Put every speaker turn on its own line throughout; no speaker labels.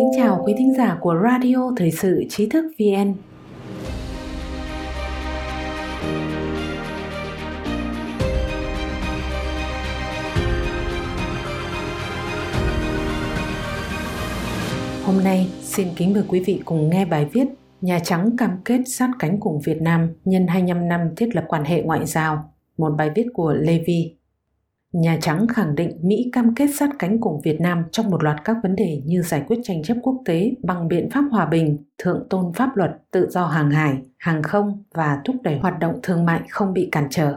Kính chào quý thính giả của Radio Thời sự Trí thức VN. Hôm nay, xin kính mời quý vị cùng nghe bài viết Nhà Trắng cam kết sát cánh cùng Việt Nam nhân 25 năm thiết lập quan hệ ngoại giao, một bài viết của Levi. Nhà Trắng khẳng định Mỹ cam kết sát cánh cùng Việt Nam trong một loạt các vấn đề như giải quyết tranh chấp quốc tế bằng biện pháp hòa bình, thượng tôn pháp luật, tự do hàng hải, hàng không và thúc đẩy hoạt động thương mại không bị cản trở.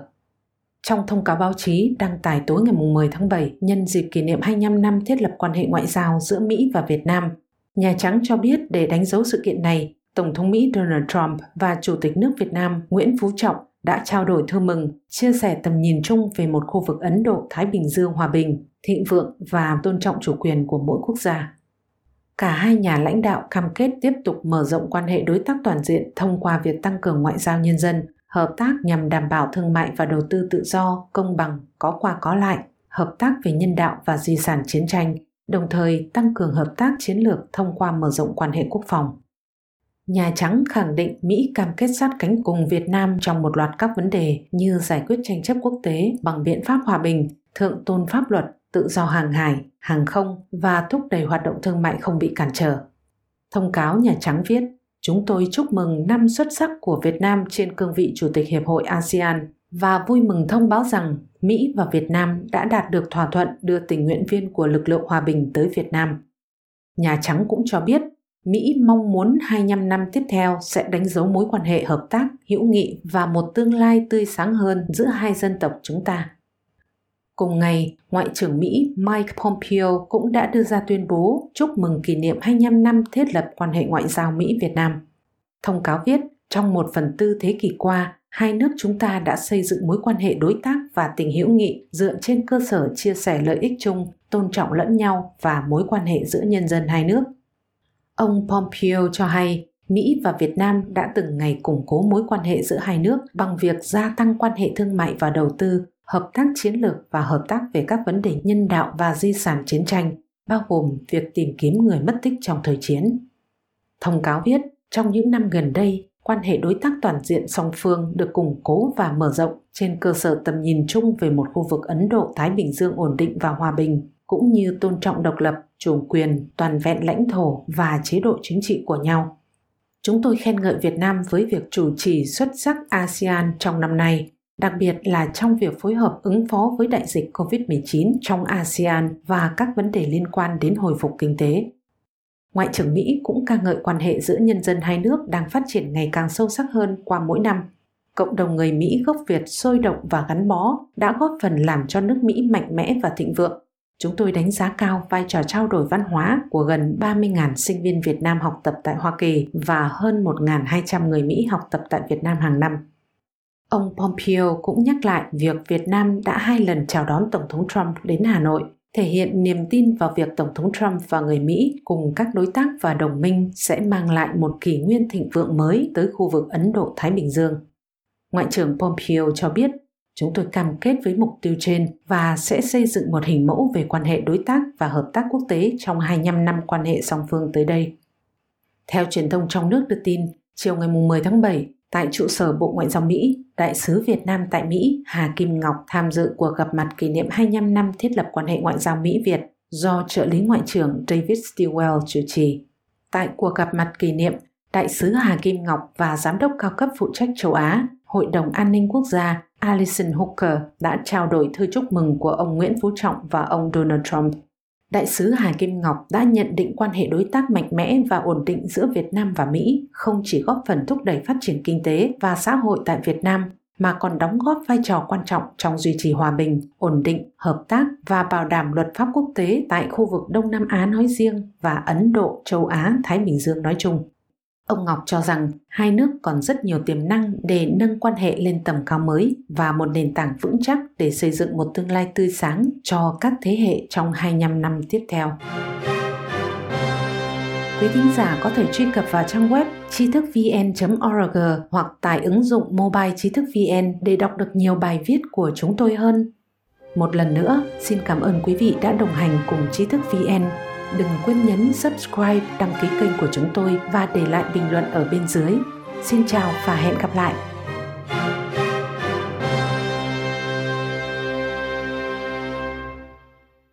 Trong thông cáo báo chí đăng tải tối ngày 10 tháng 7 nhân dịp kỷ niệm 25 năm thiết lập quan hệ ngoại giao giữa Mỹ và Việt Nam, Nhà Trắng cho biết để đánh dấu sự kiện này, Tổng thống Mỹ Donald Trump và Chủ tịch nước Việt Nam Nguyễn Phú Trọng đã trao đổi thư mừng, chia sẻ tầm nhìn chung về một khu vực Ấn Độ-Thái Bình Dương hòa bình, thịnh vượng và tôn trọng chủ quyền của mỗi quốc gia. Cả hai nhà lãnh đạo cam kết tiếp tục mở rộng quan hệ đối tác toàn diện thông qua việc tăng cường ngoại giao nhân dân, hợp tác nhằm đảm bảo thương mại và đầu tư tự do, công bằng, có qua có lại, hợp tác về nhân đạo và di sản chiến tranh, đồng thời tăng cường hợp tác chiến lược thông qua mở rộng quan hệ quốc phòng. Nhà Trắng khẳng định Mỹ cam kết sát cánh cùng Việt Nam trong một loạt các vấn đề như giải quyết tranh chấp quốc tế bằng biện pháp hòa bình, thượng tôn pháp luật, tự do hàng hải, hàng không và thúc đẩy hoạt động thương mại không bị cản trở. Thông cáo Nhà Trắng viết, chúng tôi chúc mừng năm xuất sắc của Việt Nam trên cương vị Chủ tịch Hiệp hội ASEAN và vui mừng thông báo rằng Mỹ và Việt Nam đã đạt được thỏa thuận đưa tình nguyện viên của lực lượng hòa bình tới Việt Nam. Nhà Trắng cũng cho biết Mỹ mong muốn 25 năm tiếp theo sẽ đánh dấu mối quan hệ hợp tác, hữu nghị và một tương lai tươi sáng hơn giữa hai dân tộc chúng ta. Cùng ngày, Ngoại trưởng Mỹ Mike Pompeo cũng đã đưa ra tuyên bố chúc mừng kỷ niệm 25 năm thiết lập quan hệ ngoại giao Mỹ-Việt Nam. Thông cáo viết, trong một phần tư thế kỷ qua, hai nước chúng ta đã xây dựng mối quan hệ đối tác và tình hữu nghị dựa trên cơ sở chia sẻ lợi ích chung, tôn trọng lẫn nhau và mối quan hệ giữa nhân dân hai nước – Ông Pompeo cho hay Mỹ và Việt Nam đã từng ngày củng cố mối quan hệ giữa hai nước bằng việc gia tăng quan hệ thương mại và đầu tư, hợp tác chiến lược và hợp tác về các vấn đề nhân đạo và di sản chiến tranh, bao gồm việc tìm kiếm người mất tích trong thời chiến. Thông cáo viết, trong những năm gần đây, quan hệ đối tác toàn diện song phương được củng cố và mở rộng trên cơ sở tầm nhìn chung về một khu vực Ấn Độ-Thái Bình Dương ổn định và hòa bình, cũng như tôn trọng độc lập, chủ quyền, toàn vẹn lãnh thổ và chế độ chính trị của nhau. Chúng tôi khen ngợi Việt Nam với việc chủ trì xuất sắc ASEAN trong năm nay, đặc biệt là trong việc phối hợp ứng phó với đại dịch COVID-19 trong ASEAN và các vấn đề liên quan đến hồi phục kinh tế. Ngoại trưởng Mỹ cũng ca ngợi quan hệ giữa nhân dân hai nước đang phát triển ngày càng sâu sắc hơn qua mỗi năm. Cộng đồng người Mỹ gốc Việt sôi động và gắn bó đã góp phần làm cho nước Mỹ mạnh mẽ và thịnh vượng Chúng tôi đánh giá cao vai trò trao đổi văn hóa của gần 30.000 sinh viên Việt Nam học tập tại Hoa Kỳ và hơn 1.200 người Mỹ học tập tại Việt Nam hàng năm. Ông Pompeo cũng nhắc lại việc Việt Nam đã hai lần chào đón Tổng thống Trump đến Hà Nội, thể hiện niềm tin vào việc Tổng thống Trump và người Mỹ cùng các đối tác và đồng minh sẽ mang lại một kỷ nguyên thịnh vượng mới tới khu vực Ấn Độ-Thái Bình Dương. Ngoại trưởng Pompeo cho biết Chúng tôi cam kết với mục tiêu trên và sẽ xây dựng một hình mẫu về quan hệ đối tác và hợp tác quốc tế trong 25 năm quan hệ song phương tới đây. Theo truyền thông trong nước đưa tin, chiều ngày 10 tháng 7, tại trụ sở Bộ Ngoại giao Mỹ, Đại sứ Việt Nam tại Mỹ Hà Kim Ngọc tham dự cuộc gặp mặt kỷ niệm 25 năm thiết lập quan hệ ngoại giao Mỹ-Việt do trợ lý Ngoại trưởng David Stilwell chủ trì. Tại cuộc gặp mặt kỷ niệm, Đại sứ Hà Kim Ngọc và Giám đốc cao cấp phụ trách châu Á, Hội đồng An ninh Quốc gia Alison Hooker đã trao đổi thư chúc mừng của ông Nguyễn Phú Trọng và ông Donald Trump. Đại sứ Hà Kim Ngọc đã nhận định quan hệ đối tác mạnh mẽ và ổn định giữa Việt Nam và Mỹ không chỉ góp phần thúc đẩy phát triển kinh tế và xã hội tại Việt Nam mà còn đóng góp vai trò quan trọng trong duy trì hòa bình, ổn định, hợp tác và bảo đảm luật pháp quốc tế tại khu vực Đông Nam Á nói riêng và Ấn Độ, châu Á, Thái Bình Dương nói chung. Ông Ngọc cho rằng hai nước còn rất nhiều tiềm năng để nâng quan hệ lên tầm cao mới và một nền tảng vững chắc để xây dựng một tương lai tươi sáng cho các thế hệ trong 25 năm tiếp theo. Quý thính giả có thể truy cập vào trang web tri thức vn.org hoặc tải ứng dụng mobile tri thức VN để đọc được nhiều bài viết của chúng tôi hơn. Một lần nữa, xin cảm ơn quý vị đã đồng hành cùng tri thức VN đừng quên nhấn subscribe, đăng ký kênh của chúng tôi và để lại bình luận ở bên dưới. Xin chào và hẹn gặp lại!